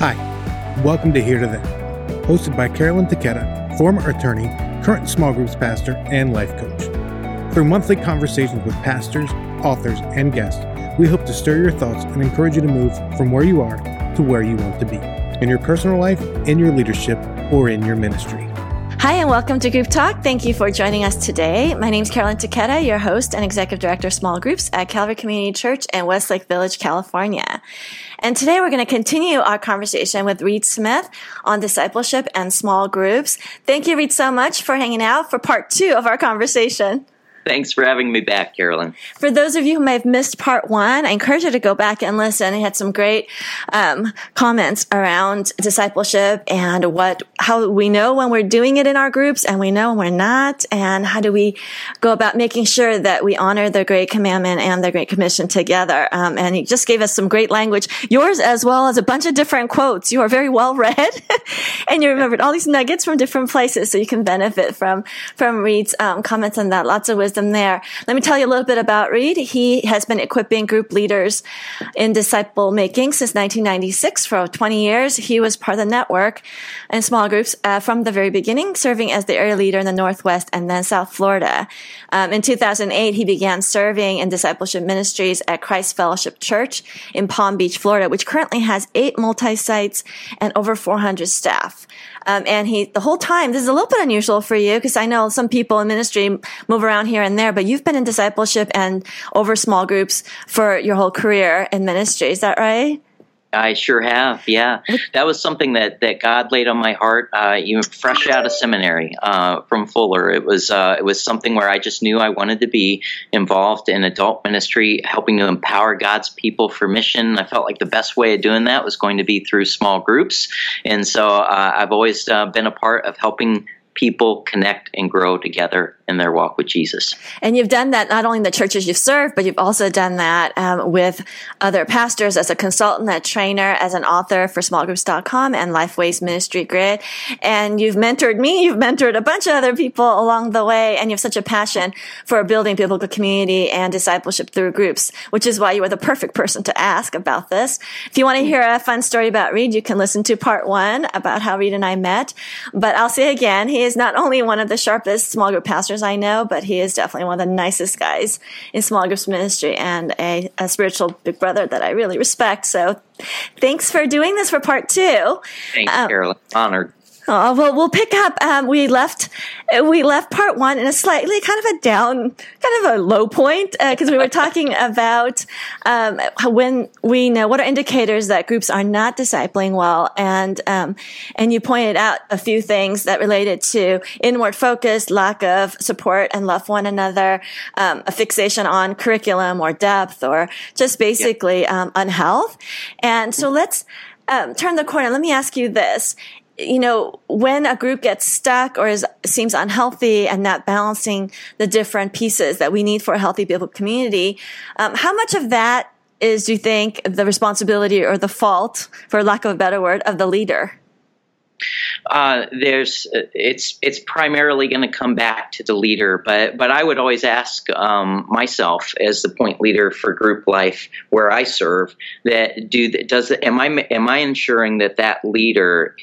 Hi, welcome to Here to There, hosted by Carolyn Taketa, former attorney, current small groups pastor, and life coach. Through monthly conversations with pastors, authors, and guests, we hope to stir your thoughts and encourage you to move from where you are to where you want to be in your personal life, in your leadership, or in your ministry. Hi, and welcome to Group Talk. Thank you for joining us today. My name is Carolyn Taketa, your host and executive director of small groups at Calvary Community Church in Westlake Village, California. And today we're going to continue our conversation with Reid Smith on discipleship and small groups. Thank you, Reid, so much for hanging out for part two of our conversation. Thanks for having me back, Carolyn. For those of you who may have missed part one, I encourage you to go back and listen. He had some great um, comments around discipleship and what how we know when we're doing it in our groups and we know when we're not, and how do we go about making sure that we honor the Great Commandment and the Great Commission together. Um, and he just gave us some great language, yours as well as a bunch of different quotes. You are very well read, and you remembered all these nuggets from different places, so you can benefit from from Reid's um, comments on that. Lots of wisdom there. Let me tell you a little bit about Reid. He has been equipping group leaders in disciple making since 1996 for 20 years. He was part of the network and small groups uh, from the very beginning, serving as the area leader in the Northwest and then South Florida. Um, in 2008, he began serving in discipleship ministries at Christ Fellowship Church in Palm Beach, Florida, which currently has eight multi-sites and over 400 staff. Um, and he, the whole time, this is a little bit unusual for you because I know some people in ministry move around here and there, but you've been in discipleship and over small groups for your whole career in ministry. Is that right? I sure have. Yeah, that was something that, that God laid on my heart. Uh, even fresh out of seminary uh, from Fuller, it was uh, it was something where I just knew I wanted to be involved in adult ministry, helping to empower God's people for mission. I felt like the best way of doing that was going to be through small groups, and so uh, I've always uh, been a part of helping people connect and grow together in their walk with Jesus. And you've done that not only in the churches you've served, but you've also done that um, with other pastors as a consultant, a trainer, as an author for smallgroups.com and LifeWay's Ministry Grid. And you've mentored me, you've mentored a bunch of other people along the way, and you have such a passion for building biblical community and discipleship through groups, which is why you are the perfect person to ask about this. If you want to hear a fun story about Reid, you can listen to part one about how Reid and I met. But I'll say again, he is is not only one of the sharpest small group pastors I know, but he is definitely one of the nicest guys in small groups ministry and a, a spiritual big brother that I really respect. So thanks for doing this for part two. Thanks, um, Carolyn. Honored. Oh, well, we'll pick up. Um, we left, we left part one in a slightly kind of a down, kind of a low point, because uh, we were talking about um, when we know what are indicators that groups are not discipling well, and um, and you pointed out a few things that related to inward focus, lack of support and love one another, um, a fixation on curriculum or depth, or just basically yeah. Um, unhealth. And so let's. Um, turn the corner. Let me ask you this you know, when a group gets stuck or is, seems unhealthy and not balancing the different pieces that we need for a healthy biblical community, um, how much of that is, do you think, the responsibility or the fault, for lack of a better word, of the leader? Uh, there's it's it's primarily going to come back to the leader, but but I would always ask um, myself as the point leader for group life where I serve that do does am I am I ensuring that that leader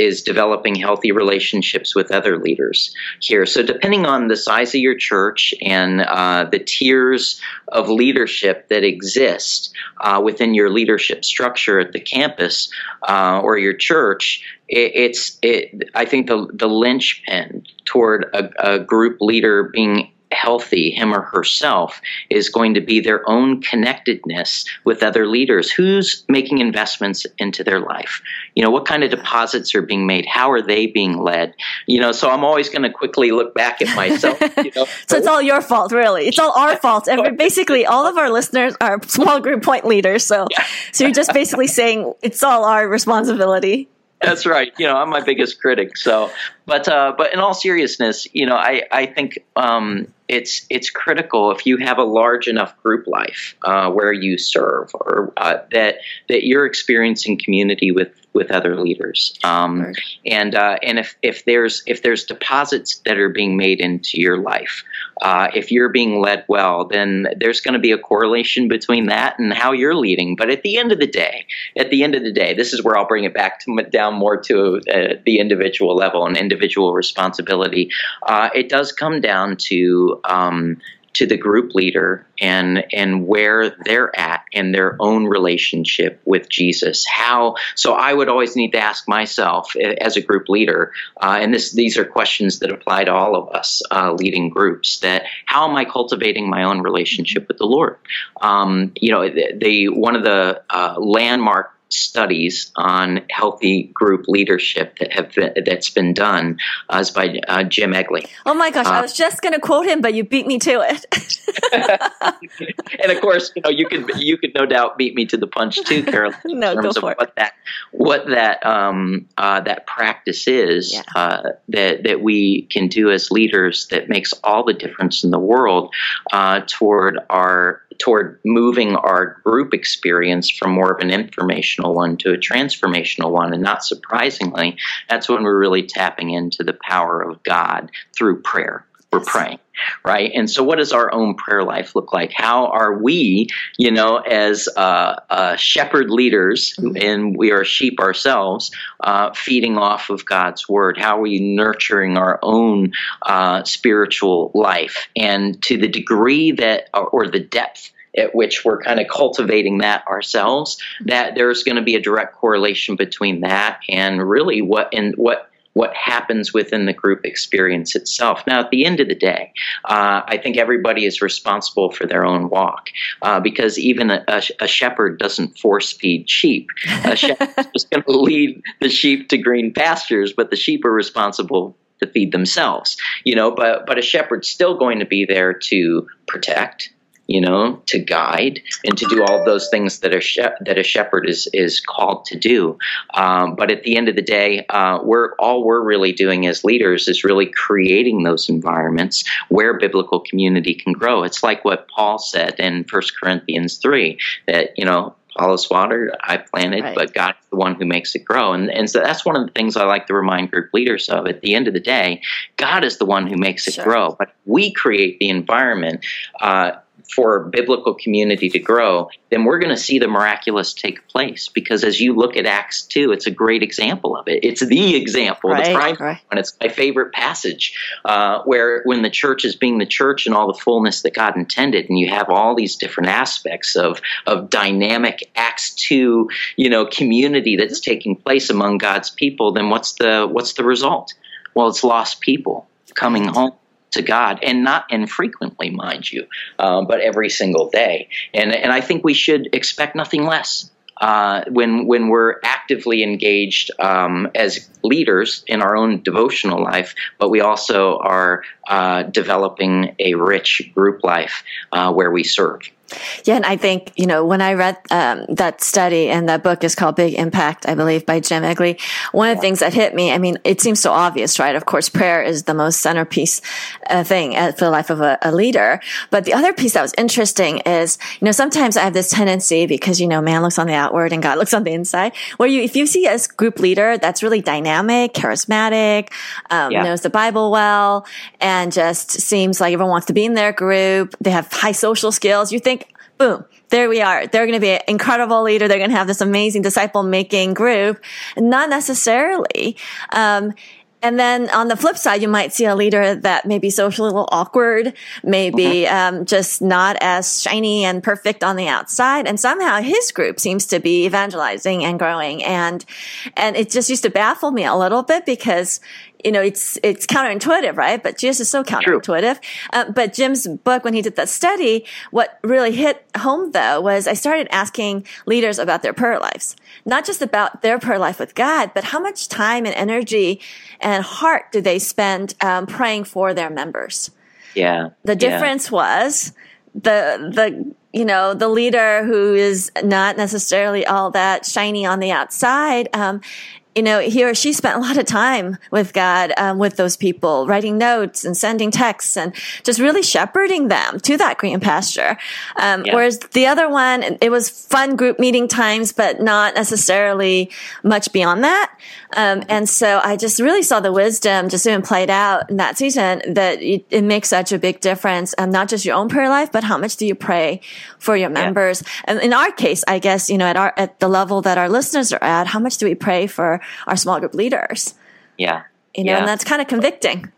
is developing healthy relationships with other leaders here. So, depending on the size of your church and uh, the tiers of leadership that exist uh, within your leadership structure at the campus uh, or your church, it, it's it, I think the the linchpin toward a, a group leader being healthy, him or herself, is going to be their own connectedness with other leaders. Who's making investments into their life? You know, what kind of deposits are being made? How are they being led? You know, so I'm always going to quickly look back at myself. You know. so it's all your fault, really. It's all our fault. And basically, all of our listeners are small group point leaders. So, yeah. so you're just basically saying it's all our responsibility. That's right. You know, I'm my biggest critic. So, but uh, but in all seriousness, you know, I I think um, it's it's critical if you have a large enough group life uh, where you serve or uh, that that you're experiencing community with with other leaders um, right. and uh, and if if there's if there's deposits that are being made into your life uh, if you're being led well then there's going to be a correlation between that and how you're leading but at the end of the day at the end of the day this is where I'll bring it back to down more to uh, the individual level and individual responsibility uh, it does come down to um, to the group leader and and where they're at in their own relationship with Jesus. How so? I would always need to ask myself as a group leader, uh, and this these are questions that apply to all of us uh, leading groups. That how am I cultivating my own relationship with the Lord? Um, you know, the, the, one of the uh, landmark studies on healthy group leadership that have been, that's been done uh, is by uh, Jim Egli. Oh my gosh, uh, I was just going to quote him, but you beat me to it. and of course, you know you could you could no doubt beat me to the punch too, Carol. no, go for what it. that what that um, uh, that practice is yeah. Uh, that that we can do as leaders that makes all the difference in the world uh, toward our toward moving our group experience from more of an one to a transformational one. And not surprisingly, that's when we're really tapping into the power of God through prayer. We're praying, right? And so, what does our own prayer life look like? How are we, you know, as uh, uh, shepherd leaders, and we are sheep ourselves, uh, feeding off of God's word? How are we nurturing our own uh, spiritual life? And to the degree that, or the depth at which we're kind of cultivating that ourselves, that there's going to be a direct correlation between that and really what and what what happens within the group experience itself. Now, at the end of the day, uh, I think everybody is responsible for their own walk uh, because even a, a, a, shepherd doesn't force feed sheep. A shepherd is just going to lead the sheep to green pastures, but the sheep are responsible to feed themselves. You know, but but a shepherd's still going to be there to protect you know, to guide and to do all those things that a she- that a shepherd is is called to do. Um, but at the end of the day, uh, we're all we're really doing as leaders is really creating those environments where biblical community can grow. It's like what Paul said in First Corinthians three that you know Apollos watered, I planted, right. but God's the one who makes it grow. And, and so that's one of the things I like to remind group leaders of. At the end of the day, God is the one who makes it sure. grow, but we create the environment. Uh, for biblical community to grow, then we're going to see the miraculous take place. Because as you look at Acts 2, it's a great example of it. It's the example, right, the prime right. one. It's my favorite passage uh, where when the church is being the church and all the fullness that God intended, and you have all these different aspects of, of dynamic Acts 2, you know, community that's taking place among God's people, then what's the what's the result? Well, it's lost people coming home to God, and not infrequently, mind you, uh, but every single day. And and I think we should expect nothing less. Uh, when when we're actively engaged um, as leaders in our own devotional life, but we also are uh, developing a rich group life uh, where we serve. Yeah, and I think you know when I read um, that study and that book is called Big Impact, I believe by Jim Egli. One of the things that hit me, I mean, it seems so obvious, right? Of course, prayer is the most centerpiece uh, thing uh, for the life of a, a, leader. But the other piece that was interesting is, you know, sometimes I have this tendency because you know, man looks on the outward and God looks on the inside. Where you, if you see a group leader that's really dynamic, charismatic, um, yeah. knows the Bible well, and just seems like everyone wants to be in their group, they have high social skills. You think boom, there we are. They're going to be an incredible leader. They're going to have this amazing disciple making group. Not necessarily. Um, and then on the flip side, you might see a leader that may be socially a little awkward, maybe mm-hmm. um, just not as shiny and perfect on the outside. And somehow his group seems to be evangelizing and growing. And and it just used to baffle me a little bit because you know, it's it's counterintuitive, right? But Jesus is so counterintuitive. Uh, but Jim's book, when he did that study, what really hit home though was I started asking leaders about their prayer lives, not just about their prayer life with God, but how much time and energy and heart do they spend um, praying for their members? Yeah. The difference yeah. was the the you know the leader who is not necessarily all that shiny on the outside um, you know, he or she spent a lot of time with God, um, with those people, writing notes and sending texts and just really shepherding them to that green pasture. Um, yeah. Whereas the other one, it was fun group meeting times, but not necessarily much beyond that. Um, and so I just really saw the wisdom just even played out in that season that it, it makes such a big difference, um, not just your own prayer life, but how much do you pray for your members? Yeah. And in our case, I guess, you know, at our, at the level that our listeners are at, how much do we pray for our small group leaders. Yeah. You know, yeah. and that's kind of convicting.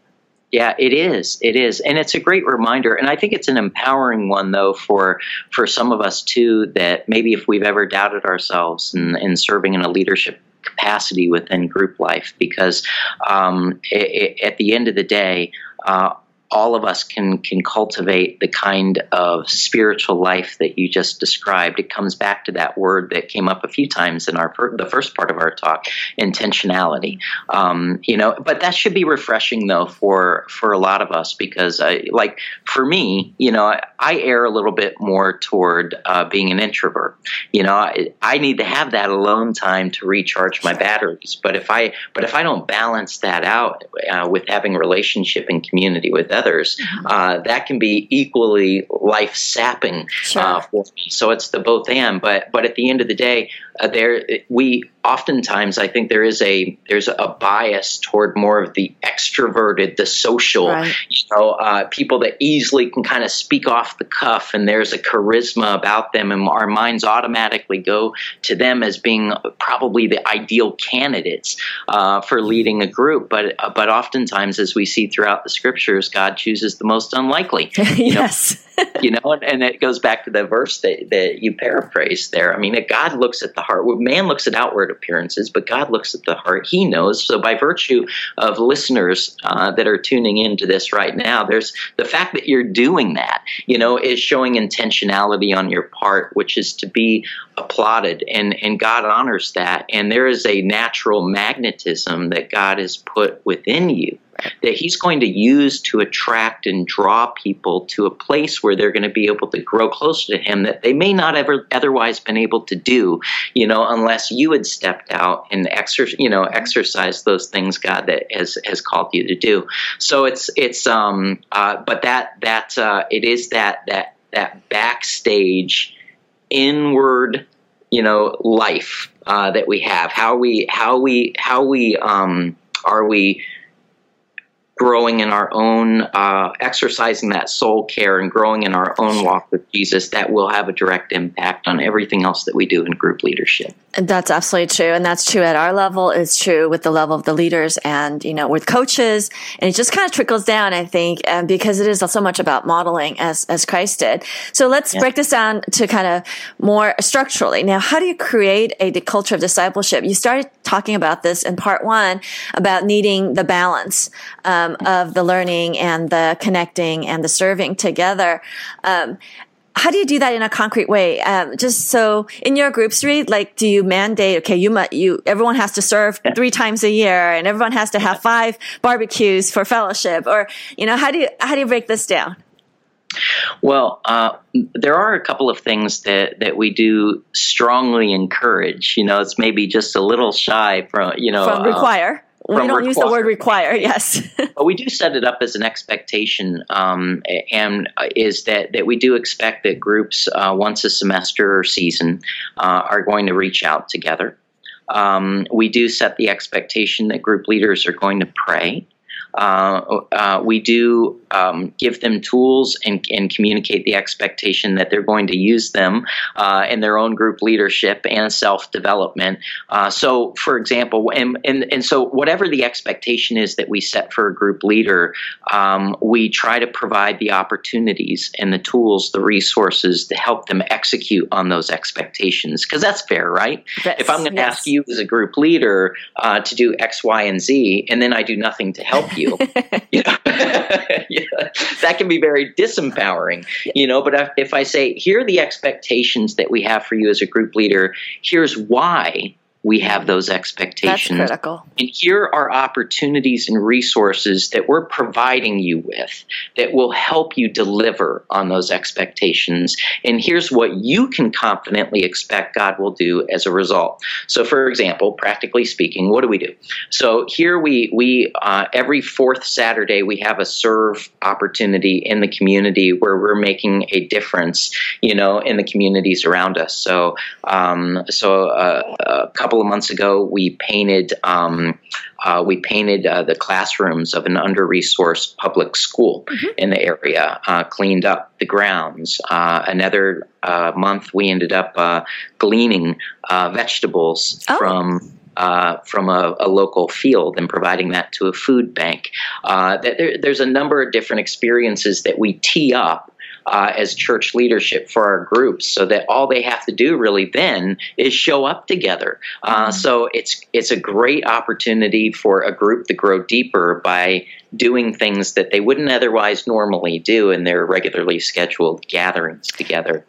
Yeah, it is. It is, and it's a great reminder. And I think it's an empowering one, though, for for some of us too. That maybe if we've ever doubted ourselves in, in serving in a leadership capacity within group life, because um, it, it, at the end of the day, uh, all of us can can cultivate the kind of spiritual life that you just described. It comes back to that word that came up a few times in our the first part of our talk, intentionality. Um, you know, but that should be refreshing though for for a lot of us because, I, like for me, you know, I, I err a little bit more toward uh, being an introvert. You know, I, I need to have that alone time to recharge my batteries. But if I but if I don't balance that out uh, with having relationship and community with others others, mm-hmm. uh, that can be equally life sapping sure. uh, for me. So it's the both and. But but at the end of the day, uh, there we oftentimes I think there is a there's a bias toward more of the extroverted, the social, right. you know, uh, people that easily can kind of speak off the cuff, and there's a charisma about them, and our minds automatically go to them as being probably the ideal candidates uh, for leading a group. But uh, but oftentimes, as we see throughout the scriptures, God chooses the most unlikely. yes. Know, you know, and, and, it goes back to the verse that, that you paraphrased there. I mean, God looks at the heart. Man looks at outward appearances, but God looks at the heart. He knows. So, by virtue of listeners uh, that are tuning into this right now, there's the fact that you're doing that, you know, is showing intentionality on your part, which is to be applauded. And, and God honors that. And there is a natural magnetism that God has put within you that he's going to use to attract and draw people to a place where they're going to be able to grow closer to him that they may not ever otherwise been able to do, you know, unless you had stepped out and exer- you know, exercised those things God that has has called you to do. So it's it's um uh, but that that uh, it is that that that backstage inward you know life uh, that we have how we how we how we um, are we growing in our own, uh, exercising that soul care and growing in our own walk with Jesus, that will have a direct impact on everything else that we do in group leadership. That's absolutely true. And that's true at our level. It's true with the level of the leaders and, you know, with coaches. And it just kind of trickles down, I think, um, because it is so much about modeling as, as Christ did. So let's yeah. break this down to kind of more structurally. Now, how do you create a culture of discipleship? You started talking about this in part one about needing the balance. Um, um, of the learning and the connecting and the serving together. Um, how do you do that in a concrete way? Um, just so in your groups, Reid like, do you mandate? Okay, you you everyone has to serve three times a year, and everyone has to have five barbecues for fellowship, or you know, how do you how do you break this down? Well, uh, there are a couple of things that, that we do strongly encourage. You know, it's maybe just a little shy from you know from require. Uh, we don't require. use the word require, yes. but we do set it up as an expectation, um, and is that, that we do expect that groups uh, once a semester or season uh, are going to reach out together. Um, we do set the expectation that group leaders are going to pray. Uh, uh, we do um, give them tools and, and, communicate the expectation that they're going to use them uh, in their own group leadership and self development. Uh, so, for example, and, and, and so whatever the expectation is that we set for a group leader, um, we try to provide the opportunities and the tools, the resources to help them execute on those expectations. Because that's fair, right? Yes, if I'm going to yes. ask you as a group leader uh, to do X, Y, and Z, and then I do nothing to help you you. you know? yeah, that can be very disempowering, you know. But if, if I say, here are the expectations that we have for you as a group leader, here's why we have those expectations. That's critical. And here are opportunities and resources that we're providing you with that will help you deliver on those expectations. And here's what you can confidently expect God will do as a result. So, for example, practically speaking, what do we do? So here we we uh, every fourth Saturday we have a serve opportunity in the community where we're making a difference, you know, in the communities around us. So um, so uh, a couple of months ago we painted. Um, uh, we painted uh, the classrooms of an under resourced public school mm-hmm. in the area, uh, cleaned up the grounds. Uh, another uh, month, we ended up uh, gleaning vegetables oh. from. from a, a, local field and providing that to a food bank. There, there's a number of different experiences that we tee up uh, as church leadership for our groups, so that all they have to do really then is show up together. Uh, mm-hmm. So it's it's a great opportunity for a group to grow deeper by doing things that they wouldn't otherwise normally do in their regularly scheduled gatherings together.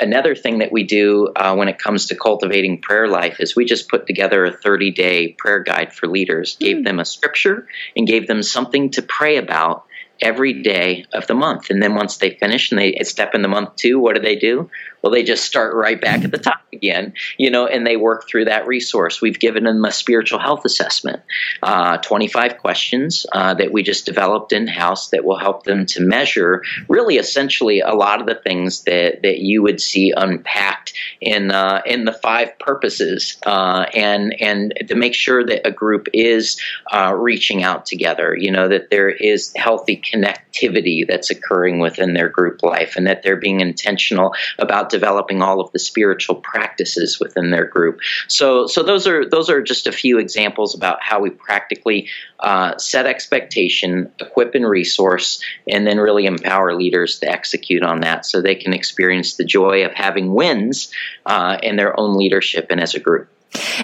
Another thing that we do uh, when it comes to cultivating prayer life is we just put together a 30 day prayer guide for leaders, mm. gave them a scripture, and gave them something to pray about every day of the month. And then once they finish and they step in the month two, what do they do? Well, they just start right back at the top again, you know, and they work through that resource. We've given them a spiritual health assessment, uh, 25 questions uh, that we just developed in house that will help them to measure really essentially a lot of the things that, that you would see unpacked in, uh, in the five purposes uh, and, and to make sure that a group is uh, reaching out together, you know, that there is healthy connectivity that's occurring within their group life and that they're being intentional about developing all of the spiritual practices within their group. So, so those are those are just a few examples about how we practically uh, set expectation, equip and resource, and then really empower leaders to execute on that, so they can experience the joy of having wins uh, in their own leadership and as a group.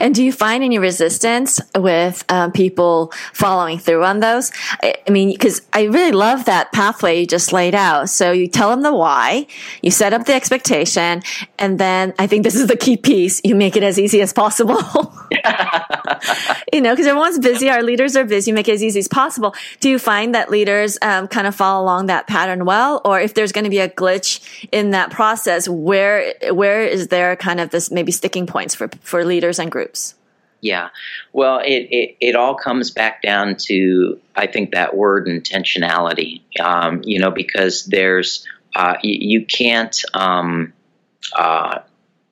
And do you find any resistance with um, people following through on those? I, I mean, because I really love that pathway you just laid out. So you tell them the why, you set up the expectation, and then I think this is the key piece. You make it as easy as possible. you know, because everyone's busy. Our leaders are busy. You make it as easy as possible. Do you find that leaders um, kind of follow along that pattern well, or if there's going to be a glitch in that process, where where is there kind of this maybe sticking points for for leaders? and groups? Yeah, well, it, it, it all comes back down to I think that word intentionality. Um, you know, because there's uh, you, you, can't. Um, uh,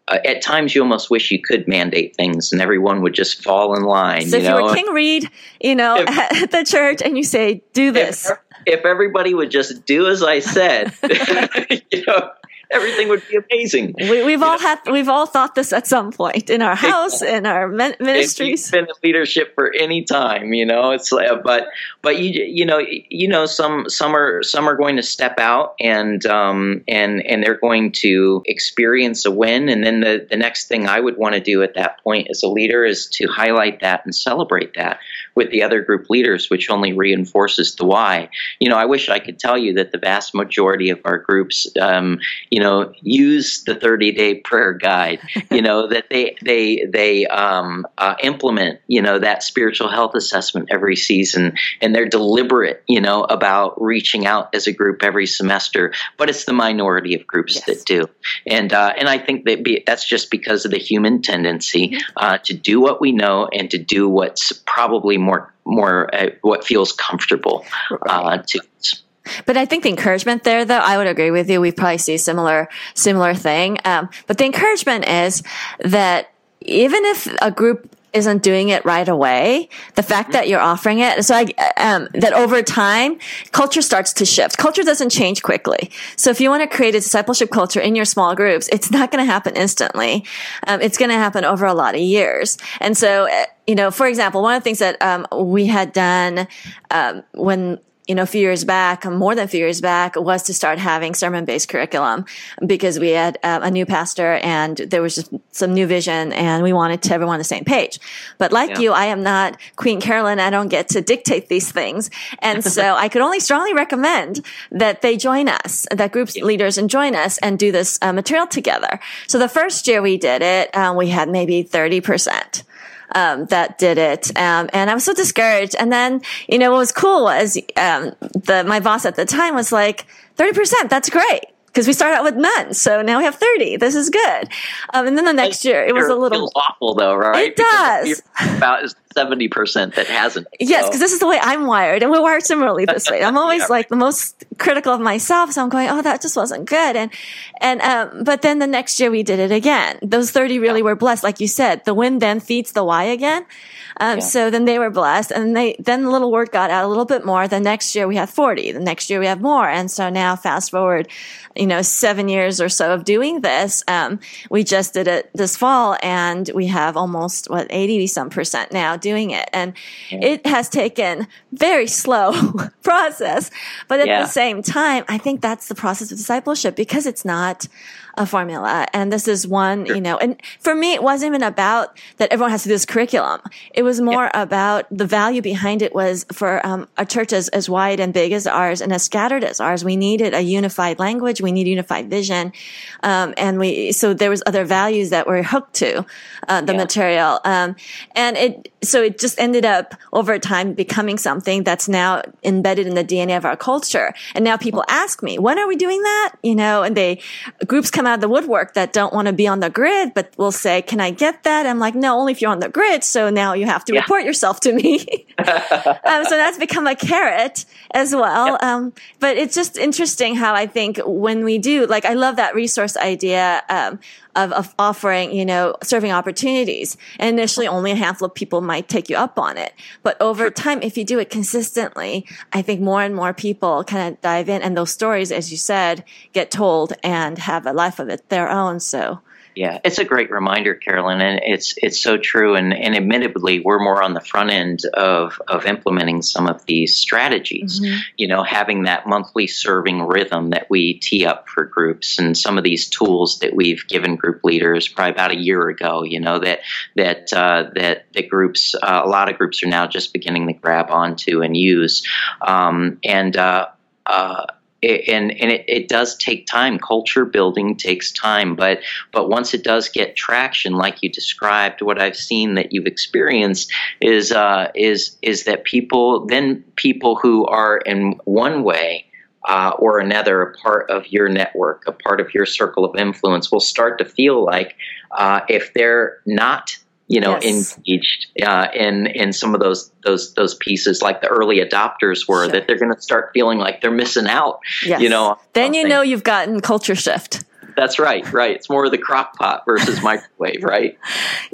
uh, at times, you almost wish you could mandate things, and everyone would just fall in line. So, you if know? you were King Reid, you know, if, at the church, and you say, "Do this," if, if everybody would just do as I said, you know, everything would be amazing. We, have all know? had, we've all thought this at some point in our house, in our ministries. been in leadership for any time, you know. It's like, but, but you, you know, you know, some, some are, some are going to step out and, um, and, and they're going to experience a win, and then the, the next thing I would want to do at that point as a leader is to highlight that and celebrate that with the other group leaders, which only reinforces the why. You know, I wish I could tell you that the vast majority of our groups, um, you know, use the 30 day prayer guide, you know, that they, they, they um, uh, implement, you know, that spiritual health assessment every season and they're deliberate, you know, about reaching out as a group every semester. But it's the minority of groups yes. that do. And, uh, and I think that be, that's just because of the human tendency uh, to do what we know and to do what's probably more more uh, what feels comfortable uh, to but I think the encouragement there, though, I would agree with you. We probably see similar, similar thing. Um, but the encouragement is that even if a group isn't doing it right away, the fact that you're offering it, so I, um, that over time, culture starts to shift. Culture doesn't change quickly. So if you want to create a discipleship culture in your small groups, it's not going to happen instantly. Um, it's going to happen over a lot of years. And so, uh, you know, for example, one of the things that um, we had done um, when you know, a few years back, more than a few years back, was to start having sermon based curriculum because we had uh, a new pastor and there was just some new vision and we wanted to everyone on the same page. But like yeah. you, I am not Queen Carolyn. I don't get to dictate these things. And so I could only strongly recommend that they join us, that groups yeah. leaders and join us and do this uh, material together. So the first year we did it, um, we had maybe 30%. Um, that did it. Um, and I was so discouraged. And then, you know, what was cool was, um, the, my boss at the time was like, 30%, that's great because we started out with none. So now we have 30. This is good. Um, and then the next year, it was a little awful though, right? It does. About 70% that hasn't. Yes, because so. this is the way I'm wired and we're wired similarly this way. I'm always yeah, like the most critical of myself. So I'm going, oh, that just wasn't good. And, and, um, but then the next year we did it again. Those 30 really yeah. were blessed. Like you said, the wind then feeds the why again. Um, yeah. so then they were blessed and they, then the little word got out a little bit more. The next year we had 40. The next year we have more. And so now fast forward, you know, seven years or so of doing this. Um, we just did it this fall and we have almost what 80 some percent now doing it. And yeah. it has taken very slow process. But at yeah. the same time, I think that's the process of discipleship because it's not a formula. And this is one, you know, and for me, it wasn't even about that everyone has to do this curriculum. It was more yeah. about the value behind it was for um, a church as, as wide and big as ours and as scattered as ours. We needed a unified language. We need unified vision. Um, and we, so there was other values that were hooked to uh, the yeah. material. Um, and it, so it just ended up over time becoming something that's now embedded in the DNA of our culture. And now people ask me, when are we doing that? You know, and they, groups come out of the woodwork that don't want to be on the grid, but will say, can I get that? I'm like, no, only if you're on the grid. So now you have to yeah. report yourself to me. um, so that's become a carrot as well. Yep. Um, but it's just interesting how I think when we do, like, I love that resource idea. Um, of, of offering, you know, serving opportunities. And initially only a handful of people might take you up on it. But over time, if you do it consistently, I think more and more people kind of dive in and those stories, as you said, get told and have a life of it their own. So yeah, it's a great reminder, Carolyn, and it's it's so true. And, and admittedly, we're more on the front end of of implementing some of these strategies. Mm-hmm. You know, having that monthly serving rhythm that we tee up for groups, and some of these tools that we've given group leaders probably about a year ago. You know that that uh, that the groups, uh, a lot of groups are now just beginning to grab onto and use, um, and. Uh, and and it, it does take time. Culture building takes time, but but once it does get traction, like you described, what I've seen that you've experienced is uh, is is that people then people who are in one way. Uh, or another, a part of your network, a part of your circle of influence, will start to feel like uh, if they're not you know yes. engaged uh, in in some of those those those pieces like the early adopters were sure. that they're going to start feeling like they're missing out yes. you know then you know you've gotten culture shift that's right, right. It's more of the crock pot versus microwave, right?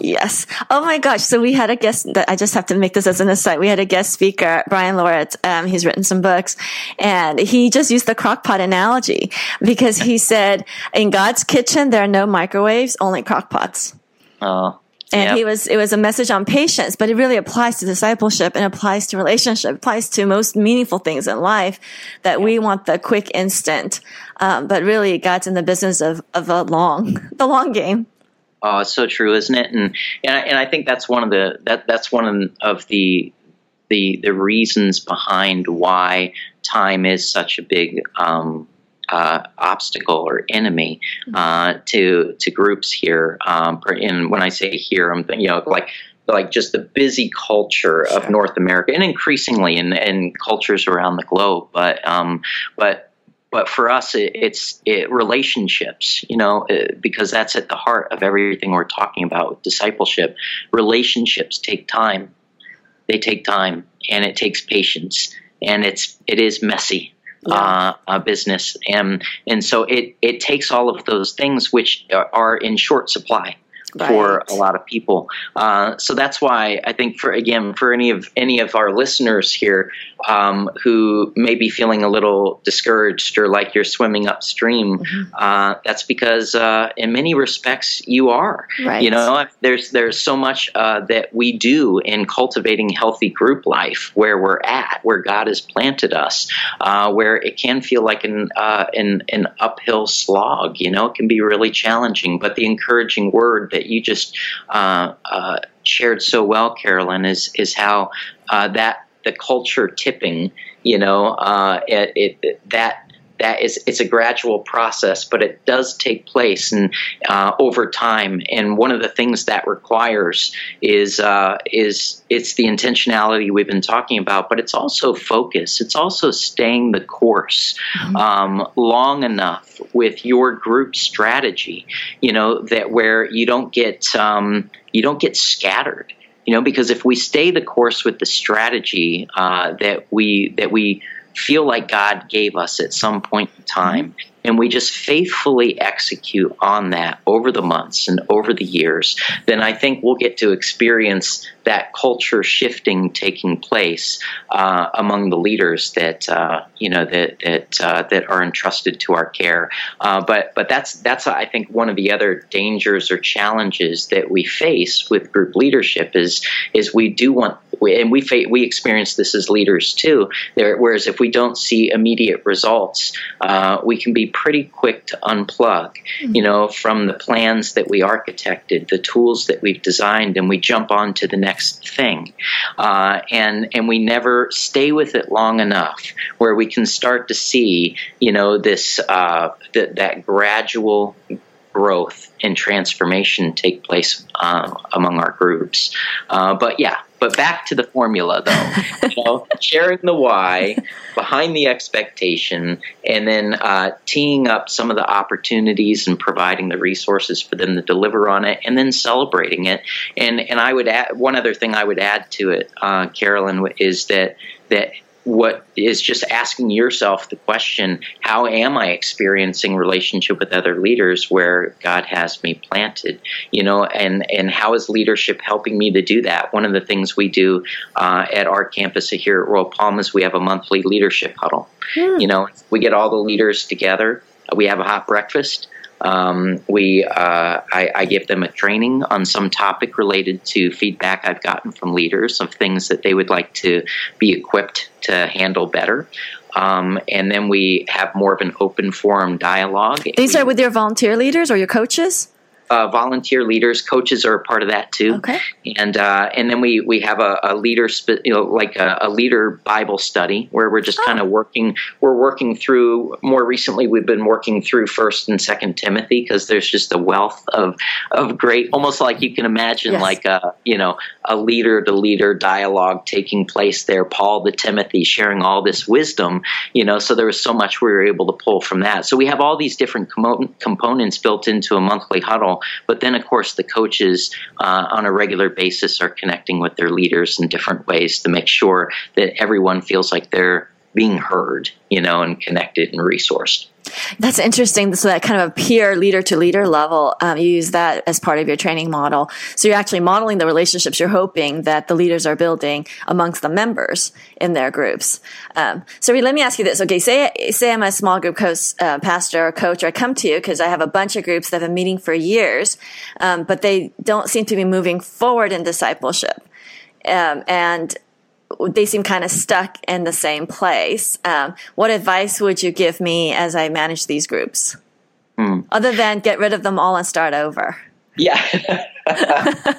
yes. Oh my gosh. So we had a guest I just have to make this as an aside. We had a guest speaker, Brian Lorette. Um, he's written some books and he just used the crock pot analogy because he said in God's kitchen, there are no microwaves, only crock pots. Oh, and yep. he was, it was a message on patience, but it really applies to discipleship and applies to relationship, applies to most meaningful things in life that yep. we want the quick instant. Um, but really God's in the business of, of a long, the long game. Oh, it's so true, isn't it? And, and I, and I think that's one of the, that, that's one of the, the, the reasons behind why time is such a big, um, uh, obstacle or enemy uh, to to groups here. Um, and when I say here, I'm thinking, you know like like just the busy culture of sure. North America and increasingly in, in cultures around the globe. But um, but but for us, it, it's it, relationships, you know, uh, because that's at the heart of everything we're talking about with discipleship. Relationships take time; they take time, and it takes patience, and it's it is messy yeah. uh, business, and and so it it takes all of those things which are in short supply right. for a lot of people. Uh, so that's why I think for again for any of any of our listeners here um, who may be feeling a little discouraged or like you're swimming upstream, mm-hmm. uh, that's because uh, in many respects you are. Right. You know, there's there's so much uh, that we do in cultivating healthy group life where we're at, where God has planted us, uh, where it can feel like an uh, an an uphill slog. You know, it can be really challenging, but the encouraging word that you just uh, uh, shared so well, Carolyn, is is how uh, that the culture tipping, you know, uh, it, it, that that is it's a gradual process, but it does take place and uh, over time. And one of the things that requires is uh, is it's the intentionality we've been talking about, but it's also focus. It's also staying the course mm-hmm. um, long enough with your group strategy. You know that where you don't get um, you don't get scattered you know because if we stay the course with the strategy uh, that we that we feel like God gave us at some point in time. And we just faithfully execute on that over the months and over the years, then I think we'll get to experience that culture shifting taking place uh, among the leaders that uh, you know that that uh, that are entrusted to our care. Uh, but but that's that's I think one of the other dangers or challenges that we face with group leadership is is we do want and we we experience this as leaders too. There, whereas if we don't see immediate results, uh, we can be pretty quick to unplug, mm-hmm. you know, from the plans that we architected, the tools that we've designed, and we jump on to the next thing, uh, and and we never stay with it long enough where we can start to see, you know, this uh, th- that gradual growth and transformation take place uh, among our groups. Uh, but yeah, but back to the formula though, you know, sharing the why behind the expectation, and then uh, teeing up some of the opportunities and providing the resources for them to deliver on it, and then celebrating it. And and I would add one other thing I would add to it, uh, Carolyn, is that that what is just asking yourself the question how am i experiencing relationship with other leaders where god has me planted? You know and and how is leadership helping me to do that? One of the things we do uh, at our campus here at royal palm is we have a monthly leadership huddle. Hmm. you know we get all the leaders together. We have a hot breakfast um, we, uh, I, I, give them a training on some topic related to feedback I've gotten from leaders of things that they would like to be equipped to handle better. Um, and then we have more of an open forum dialogue. These we, are with your volunteer leaders or your coaches? Uh, volunteer leaders, coaches are a part of that too. Okay. And uh, and then we we have a, a leader, you know, like a, a, leader Bible study where we're just oh. kind of working. We're working through. More recently, we've been working through First and Second Timothy because there's just a wealth of of great, almost like you can imagine, yes. like a you know a leader to leader dialogue taking place there. Paul to Timothy sharing all this wisdom, you know. So there was so much we were able to pull from that. So we have all these different com- components built into a monthly huddle but then, of course, the coaches uh, on a regular basis are connecting with their leaders in different ways to make sure that everyone feels like they're being heard, you know, and connected and resourced. That's interesting. So that kind of a peer leader to leader level, um, you use that as part of your training model. So you're actually modeling the relationships you're hoping that the leaders are building amongst the members in their groups. Um, so let me ask you this. Okay, say say I'm a small group coach, uh, pastor or coach, or I come to you because I have a bunch of groups that have been meeting for years, um, but they don't seem to be moving forward in discipleship. Um, and they seem kind of stuck in the same place. Um, what advice would you give me as I manage these groups? Hmm. Other than get rid of them all and start over. Yeah.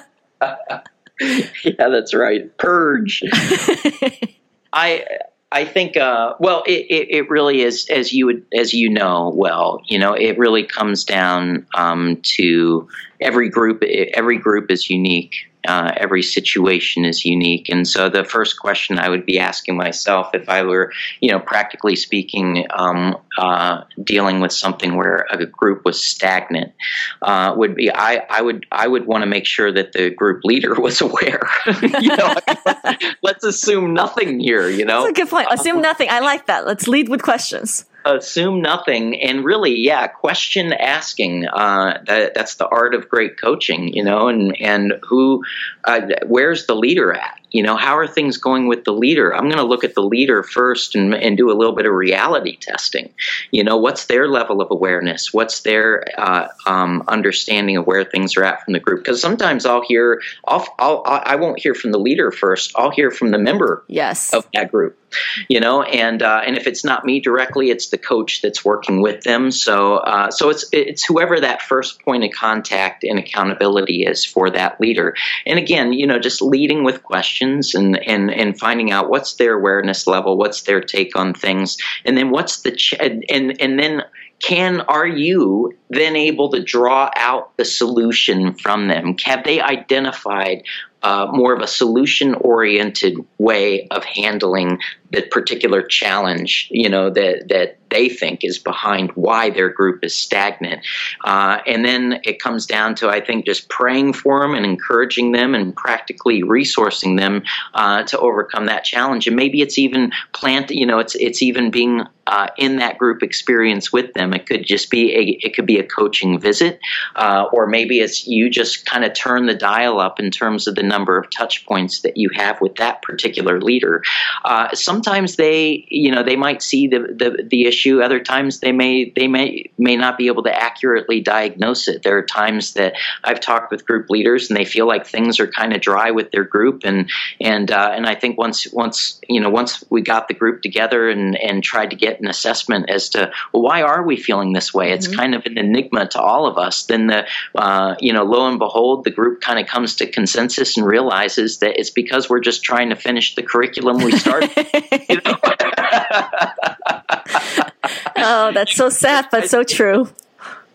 yeah, that's right. Purge. I I think uh, well it, it, it, really is as you would as you know well you know it really comes down um, to every group every group is unique uh, every situation is unique. And so the first question I would be asking myself if I were, you know, practically speaking, um, uh, dealing with something where a group was stagnant, uh, would be I, I would I would want to make sure that the group leader was aware. you know, let's assume nothing here. You know, that's a good point. Assume nothing. I like that. Let's lead with questions assume nothing and really yeah question asking uh, that, that's the art of great coaching you know and and who uh, where's the leader at you know, how are things going with the leader? I'm going to look at the leader first and, and do a little bit of reality testing. You know, what's their level of awareness? What's their uh, um, understanding of where things are at from the group? Because sometimes I'll hear, I'll, I'll, I won't hear from the leader first. I'll hear from the member yes. of that group you know and uh, and if it's not me directly it's the coach that's working with them so uh, so it's it's whoever that first point of contact and accountability is for that leader and again you know just leading with questions and and and finding out what's their awareness level what's their take on things and then what's the ch- and and then can are you then able to draw out the solution from them? Have they identified uh, more of a solution oriented way of handling the particular challenge you know that that they think is behind why their group is stagnant. Uh, and then it comes down to i think just praying for them and encouraging them and practically resourcing them uh, to overcome that challenge. And maybe it's even plant you know it's it's even being uh, in that group experience with them. It could just be a it could be a coaching visit uh, or maybe it's you just kind of turn the dial up in terms of the number of touch points that you have with that particular leader uh, sometimes they, you know, they might see the, the, the issue. Other times they may they may may not be able to accurately diagnose it. There are times that I've talked with group leaders and they feel like things are kind of dry with their group, and and uh, and I think once once you know once we got the group together and and tried to get an assessment as to well, why are we feeling this way? It's mm-hmm. kind of an enigma to all of us. Then the uh, you know lo and behold, the group kind of comes to consensus realizes that it's because we're just trying to finish the curriculum we started. oh, that's so sad, but so true.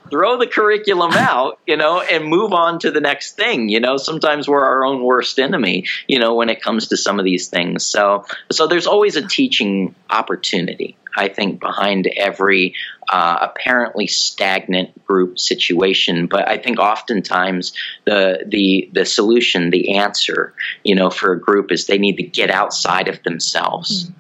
Throw the curriculum out, you know, and move on to the next thing. You know, sometimes we're our own worst enemy, you know, when it comes to some of these things. So, so there's always a teaching opportunity. I think, behind every uh, apparently stagnant group situation. But I think oftentimes the the the solution, the answer, you know, for a group is they need to get outside of themselves. Mm-hmm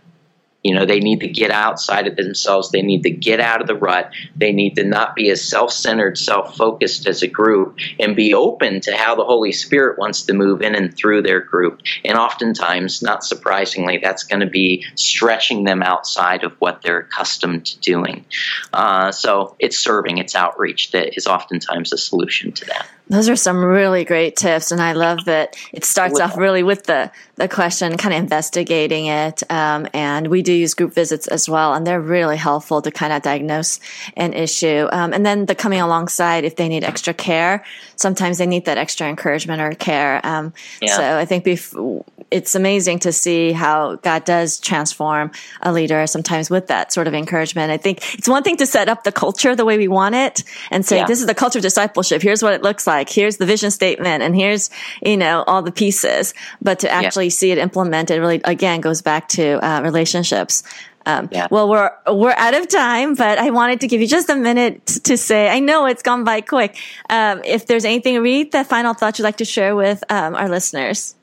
you know, they need to get outside of themselves. They need to get out of the rut. They need to not be as self centered, self focused as a group and be open to how the Holy Spirit wants to move in and through their group. And oftentimes, not surprisingly, that's going to be stretching them outside of what they're accustomed to doing. Uh, so it's serving, it's outreach that is oftentimes a solution to that. Those are some really great tips, and I love that it starts off really with the the question, kind of investigating it. Um, and we do use group visits as well, and they're really helpful to kind of diagnose an issue. Um, and then the coming alongside if they need extra care. Sometimes they need that extra encouragement or care. Um, yeah. So I think bef- it's amazing to see how God does transform a leader sometimes with that sort of encouragement. I think it's one thing to set up the culture the way we want it and say, yeah. this is the culture of discipleship. Here's what it looks like. Here's the vision statement and here's, you know, all the pieces. But to actually yeah. see it implemented really, again, goes back to uh, relationships. Um, yeah. Well, we're we're out of time, but I wanted to give you just a minute to say. I know it's gone by quick. Um, if there's anything, Reid the final thoughts you'd like to share with um, our listeners.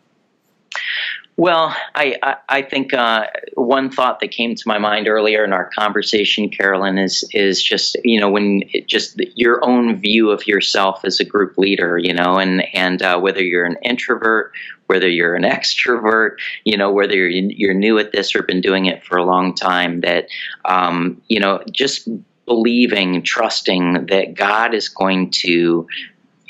Well, I, I, I think uh, one thought that came to my mind earlier in our conversation, Carolyn, is is just you know when just your own view of yourself as a group leader, you know, and and uh, whether you're an introvert, whether you're an extrovert, you know, whether you're you're new at this or been doing it for a long time, that um, you know just believing, trusting that God is going to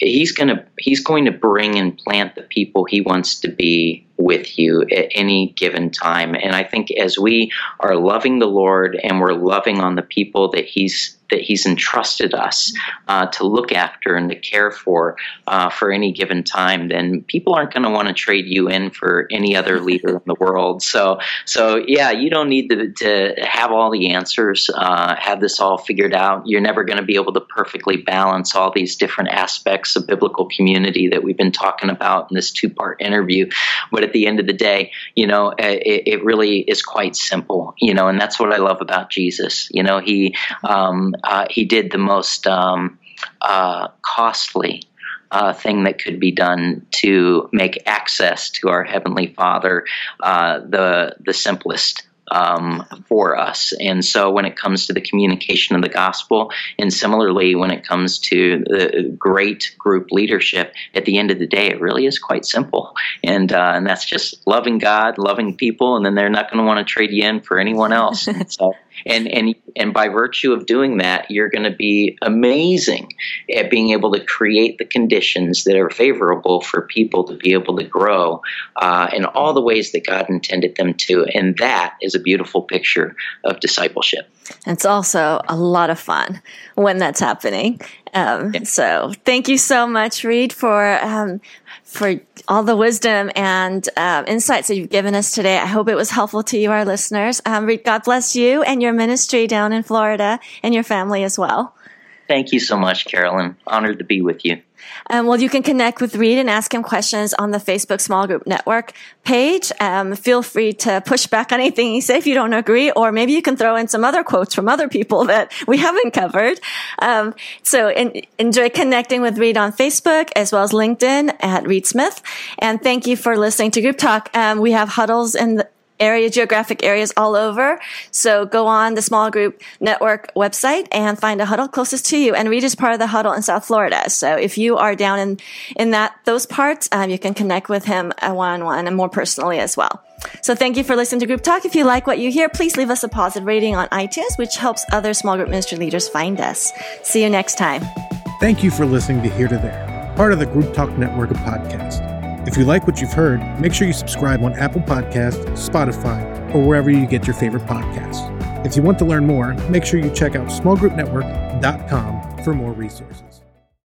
he's going to he's going to bring and plant the people he wants to be with you at any given time. And i think as we are loving the lord and we're loving on the people that he's that He's entrusted us uh, to look after and to care for uh, for any given time, then people aren't going to want to trade you in for any other leader in the world. So, so yeah, you don't need to, to have all the answers, uh, have this all figured out. You're never going to be able to perfectly balance all these different aspects of biblical community that we've been talking about in this two part interview. But at the end of the day, you know, it, it, really is quite simple, you know, and that's what I love about Jesus. You know, he um, uh, he did the most um, uh, costly uh, thing that could be done to make access to our heavenly Father uh, the the simplest um, for us. And so when it comes to the communication of the gospel, and similarly when it comes to the great group leadership, at the end of the day, it really is quite simple. And, uh, and that's just loving God, loving people, and then they're not going to want to trade you in for anyone else. so, and, and, and by virtue of doing that, you're going to be amazing at being able to create the conditions that are favorable for people to be able to grow uh, in all the ways that God intended them to. And that is a beautiful picture of discipleship. It's also a lot of fun when that's happening. Um, yeah. So thank you so much, Reid, for um, for all the wisdom and uh, insights that you've given us today. I hope it was helpful to you, our listeners. Um, God bless you and your ministry down in Florida and your family as well. Thank you so much, Carolyn. Honored to be with you. Um, well, you can connect with Reid and ask him questions on the Facebook Small Group Network page. Um, feel free to push back on anything he says if you don't agree, or maybe you can throw in some other quotes from other people that we haven't covered. Um, so in, enjoy connecting with Reid on Facebook as well as LinkedIn at Reid Smith. And thank you for listening to Group Talk. Um, we have huddles in the, area, geographic areas all over. So go on the small group network website and find a huddle closest to you. And Reid is part of the huddle in South Florida. So if you are down in, in that, those parts, um, you can connect with him one on one and more personally as well. So thank you for listening to Group Talk. If you like what you hear, please leave us a positive rating on iTunes, which helps other small group ministry leaders find us. See you next time. Thank you for listening to Here to There, part of the Group Talk Network of podcasts. If you like what you've heard, make sure you subscribe on Apple Podcasts, Spotify, or wherever you get your favorite podcasts. If you want to learn more, make sure you check out smallgroupnetwork.com for more resources.